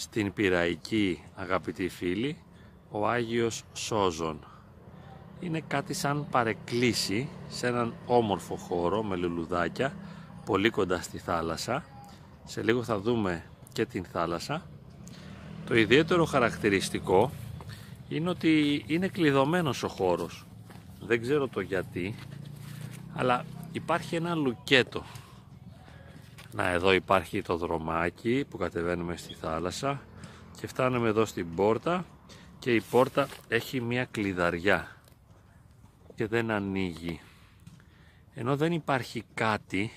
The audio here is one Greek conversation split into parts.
στην Πυραϊκή αγαπητοί φίλοι ο Άγιος Σόζων. Είναι κάτι σαν παρεκκλήσει σε έναν όμορφο χώρο με λουλουδάκια πολύ κοντά στη θάλασσα. Σε λίγο θα δούμε και την θάλασσα. Το ιδιαίτερο χαρακτηριστικό είναι ότι είναι κλειδωμένος ο χώρος. Δεν ξέρω το γιατί αλλά υπάρχει ένα λουκέτο να εδώ υπάρχει το δρομάκι που κατεβαίνουμε στη θάλασσα και φτάνουμε εδώ στην πόρτα και η πόρτα έχει μια κλειδαριά και δεν ανοίγει. Ενώ δεν υπάρχει κάτι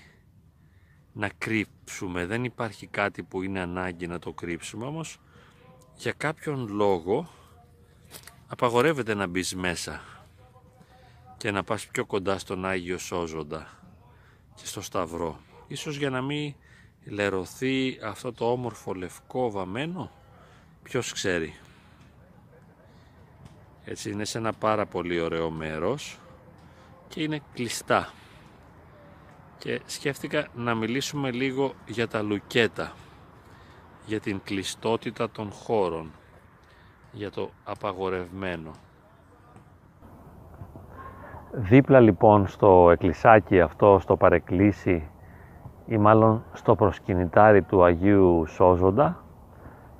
να κρύψουμε δεν υπάρχει κάτι που είναι ανάγκη να το κρύψουμε όμως για κάποιον λόγο απαγορεύεται να μπεις μέσα και να πας πιο κοντά στον Άγιο Σώζοντα και στο Σταυρό ίσως για να μην λερωθεί αυτό το όμορφο λευκό βαμμένο ποιος ξέρει. Έτσι είναι σε ένα πάρα πολύ ωραίο μέρος και είναι κλειστά. Και σκέφτηκα να μιλήσουμε λίγο για τα λουκέτα για την κλειστότητα των χώρων για το απαγορευμένο. Δίπλα λοιπόν στο εκκλησάκι αυτό, στο παρεκκλήσι ή μάλλον στο προσκυνητάρι του Αγίου Σόζοντα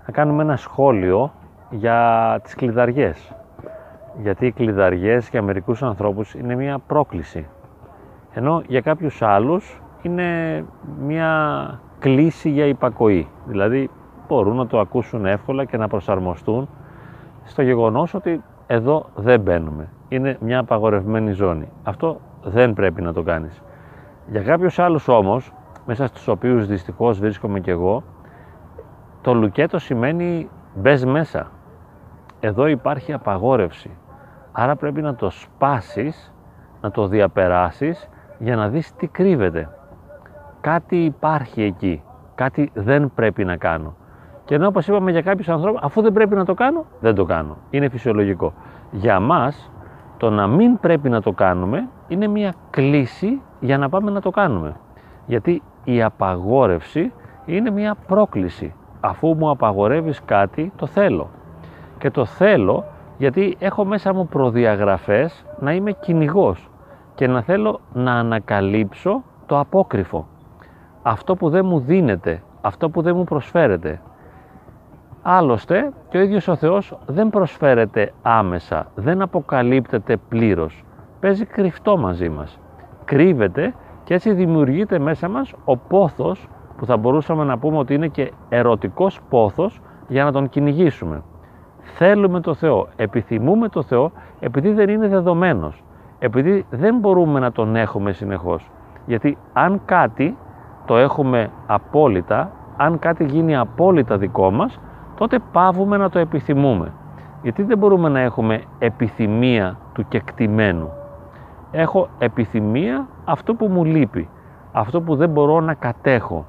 να κάνουμε ένα σχόλιο για τις κλειδαριές. Γιατί οι κλειδαριές για μερικούς ανθρώπους είναι μια πρόκληση. Ενώ για κάποιους άλλους είναι μια κλίση για υπακοή. Δηλαδή μπορούν να το ακούσουν εύκολα και να προσαρμοστούν στο γεγονός ότι εδώ δεν μπαίνουμε. Είναι μια απαγορευμένη ζώνη. Αυτό δεν πρέπει να το κάνεις. Για κάποιους άλλους όμως μέσα στους οποίους δυστυχώς βρίσκομαι και εγώ, το λουκέτο σημαίνει μπες μέσα. Εδώ υπάρχει απαγόρευση. Άρα πρέπει να το σπάσεις, να το διαπεράσεις για να δεις τι κρύβεται. Κάτι υπάρχει εκεί. Κάτι δεν πρέπει να κάνω. Και ενώ όπως είπαμε για κάποιους ανθρώπους, αφού δεν πρέπει να το κάνω, δεν το κάνω. Είναι φυσιολογικό. Για μας, το να μην πρέπει να το κάνουμε είναι μια κλίση για να πάμε να το κάνουμε. Γιατί η απαγόρευση είναι μια πρόκληση. Αφού μου απαγορεύεις κάτι, το θέλω. Και το θέλω γιατί έχω μέσα μου προδιαγραφές να είμαι κυνηγός και να θέλω να ανακαλύψω το απόκριφο. Αυτό που δεν μου δίνεται, αυτό που δεν μου προσφέρεται. Άλλωστε και ο ίδιος ο Θεός δεν προσφέρεται άμεσα, δεν αποκαλύπτεται πλήρως. Παίζει κρυφτό μαζί μας. Κρύβεται και έτσι δημιουργείται μέσα μας ο πόθος που θα μπορούσαμε να πούμε ότι είναι και ερωτικός πόθος για να τον κυνηγήσουμε. Θέλουμε το Θεό, επιθυμούμε το Θεό επειδή δεν είναι δεδομένος, επειδή δεν μπορούμε να τον έχουμε συνεχώς. Γιατί αν κάτι το έχουμε απόλυτα, αν κάτι γίνει απόλυτα δικό μας, τότε πάβουμε να το επιθυμούμε. Γιατί δεν μπορούμε να έχουμε επιθυμία του κεκτημένου έχω επιθυμία αυτό που μου λείπει, αυτό που δεν μπορώ να κατέχω.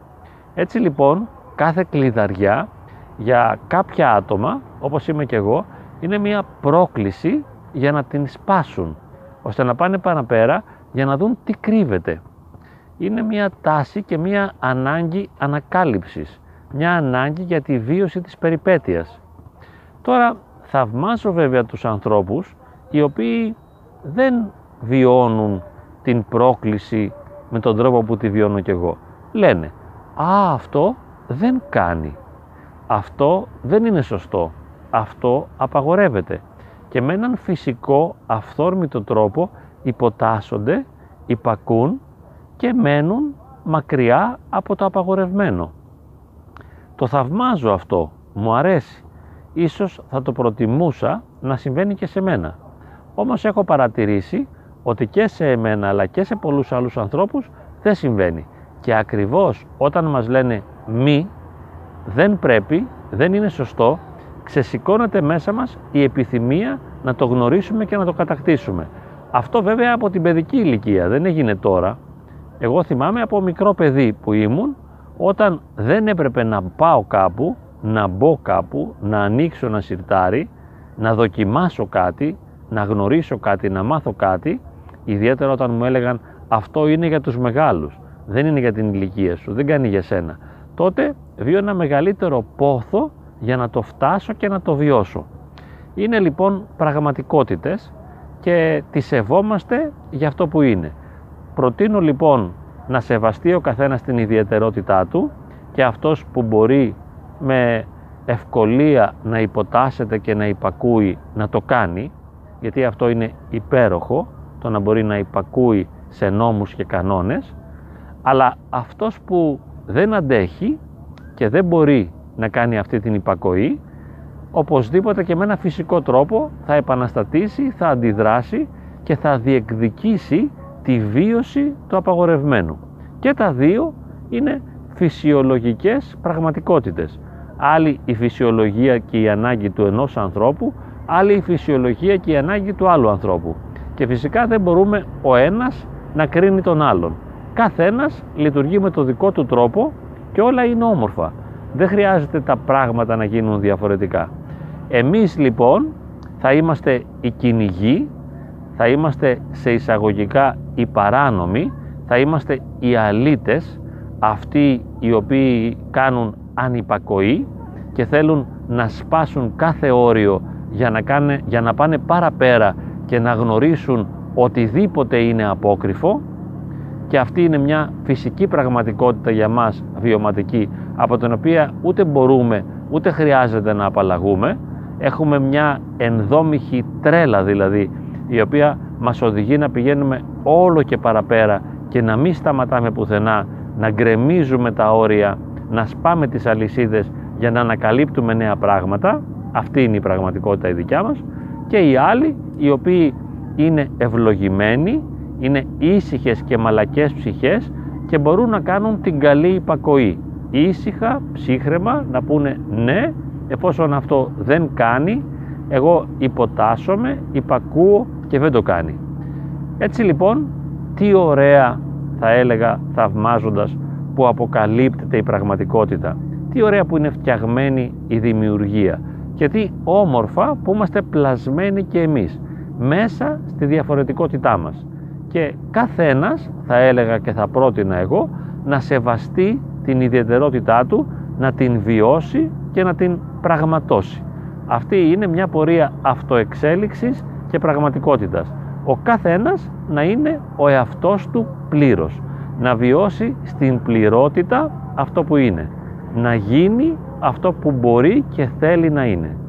Έτσι λοιπόν κάθε κλειδαριά για κάποια άτομα, όπως είμαι και εγώ, είναι μια πρόκληση για να την σπάσουν, ώστε να πάνε παραπέρα για να δουν τι κρύβεται. Είναι μια τάση και μια ανάγκη ανακάλυψης, μια ανάγκη για τη βίωση της περιπέτειας. Τώρα θαυμάζω βέβαια τους ανθρώπους οι οποίοι δεν βιώνουν την πρόκληση με τον τρόπο που τη βιώνω κι εγώ. Λένε, α αυτό δεν κάνει, αυτό δεν είναι σωστό, αυτό απαγορεύεται. Και με έναν φυσικό αυθόρμητο τρόπο υποτάσσονται, υπακούν και μένουν μακριά από το απαγορευμένο. Το θαυμάζω αυτό, μου αρέσει. Ίσως θα το προτιμούσα να συμβαίνει και σε μένα. Όμως έχω παρατηρήσει ότι και σε εμένα αλλά και σε πολλούς άλλους ανθρώπους δεν συμβαίνει. Και ακριβώς όταν μας λένε μη, δεν πρέπει, δεν είναι σωστό, ξεσηκώνεται μέσα μας η επιθυμία να το γνωρίσουμε και να το κατακτήσουμε. Αυτό βέβαια από την παιδική ηλικία, δεν έγινε τώρα. Εγώ θυμάμαι από μικρό παιδί που ήμουν, όταν δεν έπρεπε να πάω κάπου, να μπω κάπου, να ανοίξω ένα σιρτάρι, να δοκιμάσω κάτι, να γνωρίσω κάτι, να μάθω κάτι, Ιδιαίτερα όταν μου έλεγαν αυτό είναι για τους μεγάλους, δεν είναι για την ηλικία σου, δεν κάνει για σένα. Τότε βίω ένα μεγαλύτερο πόθο για να το φτάσω και να το βιώσω. Είναι λοιπόν πραγματικότητες και τις σεβόμαστε για αυτό που είναι. Προτείνω λοιπόν να σεβαστεί ο καθένας την ιδιαιτερότητά του και αυτός που μπορεί με ευκολία να υποτάσσεται και να υπακούει να το κάνει γιατί αυτό είναι υπέροχο το να μπορεί να υπακούει σε νόμους και κανόνες αλλά αυτός που δεν αντέχει και δεν μπορεί να κάνει αυτή την υπακοή οπωσδήποτε και με ένα φυσικό τρόπο θα επαναστατήσει, θα αντιδράσει και θα διεκδικήσει τη βίωση του απαγορευμένου. Και τα δύο είναι φυσιολογικές πραγματικότητες. Άλλη η φυσιολογία και η ανάγκη του ενός ανθρώπου, άλλη η φυσιολογία και η ανάγκη του άλλου ανθρώπου. Και φυσικά δεν μπορούμε ο ένας να κρίνει τον άλλον. Καθένας λειτουργεί με το δικό του τρόπο και όλα είναι όμορφα. Δεν χρειάζεται τα πράγματα να γίνουν διαφορετικά. Εμείς λοιπόν θα είμαστε οι κυνηγοί, θα είμαστε σε εισαγωγικά οι παράνομοι, θα είμαστε οι αλήτες, αυτοί οι οποίοι κάνουν ανυπακοή και θέλουν να σπάσουν κάθε όριο για να, κάνε, για να πάνε παραπέρα και να γνωρίσουν οτιδήποτε είναι απόκριφο και αυτή είναι μια φυσική πραγματικότητα για μας βιωματική από την οποία ούτε μπορούμε ούτε χρειάζεται να απαλλαγούμε. Έχουμε μια ενδόμηχη τρέλα δηλαδή η οποία μας οδηγεί να πηγαίνουμε όλο και παραπέρα και να μην σταματάμε πουθενά να γκρεμίζουμε τα όρια να σπάμε τις αλυσίδες για να ανακαλύπτουμε νέα πράγματα. Αυτή είναι η πραγματικότητα η δικιά μας και οι άλλοι οι οποίοι είναι ευλογημένοι είναι ήσυχες και μαλακές ψυχές και μπορούν να κάνουν την καλή υπακοή. Ήσυχα, ψύχρεμα να πούνε ναι εφόσον αυτό δεν κάνει εγώ υποτάσσομαι, υπακούω και δεν το κάνει. Έτσι λοιπόν τι ωραία θα έλεγα θαυμάζοντας που αποκαλύπτεται η πραγματικότητα. Τι ωραία που είναι φτιαγμένη η δημιουργία και τι όμορφα που είμαστε πλασμένοι και εμείς μέσα στη διαφορετικότητά μας και καθένας θα έλεγα και θα πρότεινα εγώ να σεβαστεί την ιδιαιτερότητά του να την βιώσει και να την πραγματώσει. Αυτή είναι μια πορεία αυτοεξέλιξης και πραγματικότητας. Ο καθένας να είναι ο εαυτός του πλήρως. Να βιώσει στην πληρότητα αυτό που είναι. Να γίνει αυτό που μπορεί και θέλει να είναι.